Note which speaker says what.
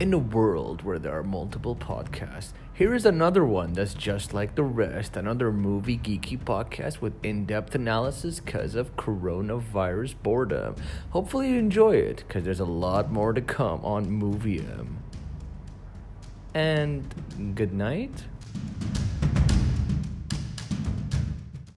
Speaker 1: In a world where there are multiple podcasts, here is another one that's just like the rest another movie geeky podcast with in depth analysis because of coronavirus boredom. Hopefully, you enjoy it because there's a lot more to come on Movium. And good night.